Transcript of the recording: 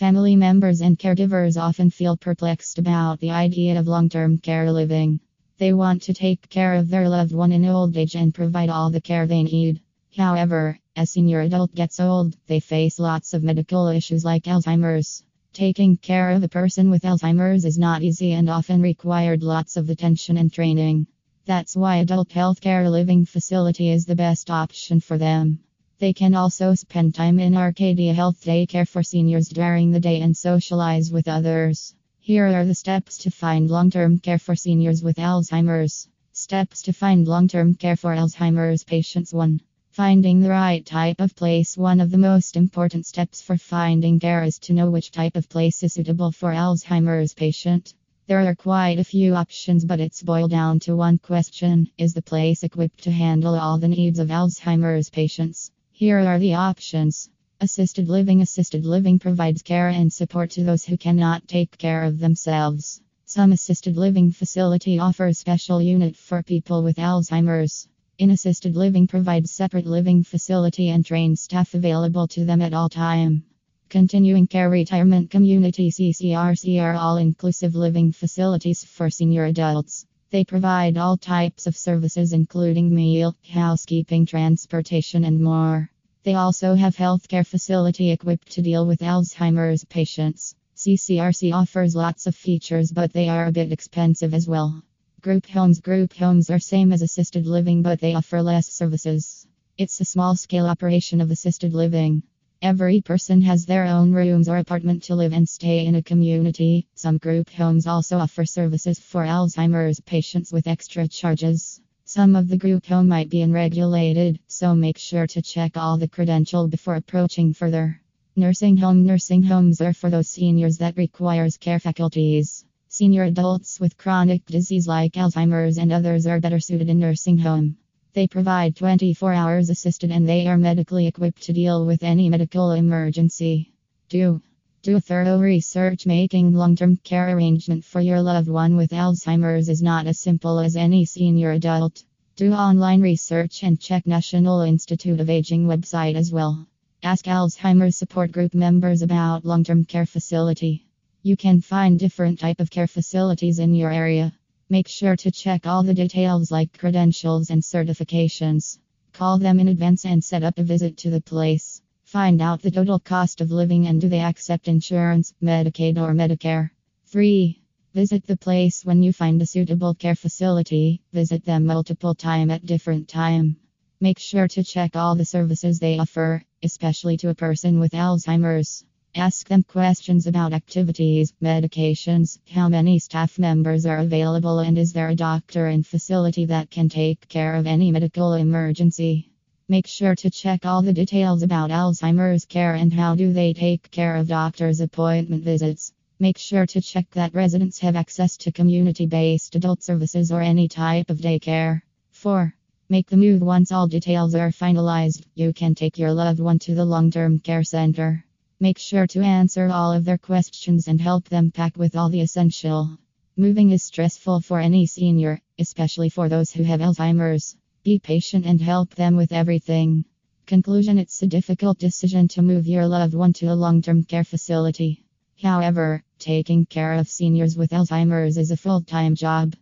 Family members and caregivers often feel perplexed about the idea of long term care living. They want to take care of their loved one in old age and provide all the care they need. However, as senior adult gets old, they face lots of medical issues like Alzheimer's. Taking care of a person with Alzheimer's is not easy and often required lots of attention and training. That's why adult healthcare living facility is the best option for them. They can also spend time in Arcadia Health Daycare for seniors during the day and socialize with others. Here are the steps to find long term care for seniors with Alzheimer's. Steps to find long term care for Alzheimer's patients 1. Finding the right type of place. One of the most important steps for finding care is to know which type of place is suitable for Alzheimer's patient. There are quite a few options, but it's boiled down to one question Is the place equipped to handle all the needs of Alzheimer's patients? Here are the options. Assisted living Assisted living provides care and support to those who cannot take care of themselves. Some assisted living facility offers special unit for people with Alzheimer's. In assisted living provides separate living facility and trained staff available to them at all time. Continuing care retirement community CCRC are all inclusive living facilities for senior adults. They provide all types of services, including meal, housekeeping, transportation, and more. They also have healthcare facility equipped to deal with Alzheimer's patients. CCRC offers lots of features, but they are a bit expensive as well. Group homes Group homes are same as assisted living, but they offer less services. It's a small scale operation of assisted living. Every person has their own rooms or apartment to live and stay in a community. Some group homes also offer services for Alzheimer's patients with extra charges. Some of the group home might be unregulated, so make sure to check all the credential before approaching further. Nursing home Nursing homes are for those seniors that requires care faculties. Senior adults with chronic disease like Alzheimer's and others are better suited in nursing home. They provide 24 hours assisted and they are medically equipped to deal with any medical emergency. 2. Do thorough research. Making long term care arrangement for your loved one with Alzheimer's is not as simple as any senior adult. Do online research and check National Institute of Aging website as well. Ask Alzheimer's support group members about long term care facility. You can find different type of care facilities in your area. Make sure to check all the details like credentials and certifications. Call them in advance and set up a visit to the place. Find out the total cost of living and do they accept insurance, Medicaid, or Medicare. 3. Visit the place when you find a suitable care facility. Visit them multiple time at different time. Make sure to check all the services they offer, especially to a person with Alzheimer's. Ask them questions about activities, medications, how many staff members are available, and is there a doctor in facility that can take care of any medical emergency. Make sure to check all the details about Alzheimer's care and how do they take care of doctor's appointment visits. Make sure to check that residents have access to community based adult services or any type of daycare. 4. Make the move once all details are finalized. You can take your loved one to the long term care center. Make sure to answer all of their questions and help them pack with all the essential. Moving is stressful for any senior, especially for those who have Alzheimer's. Be patient and help them with everything. Conclusion It's a difficult decision to move your loved one to a long term care facility. However, taking care of seniors with Alzheimer's is a full time job.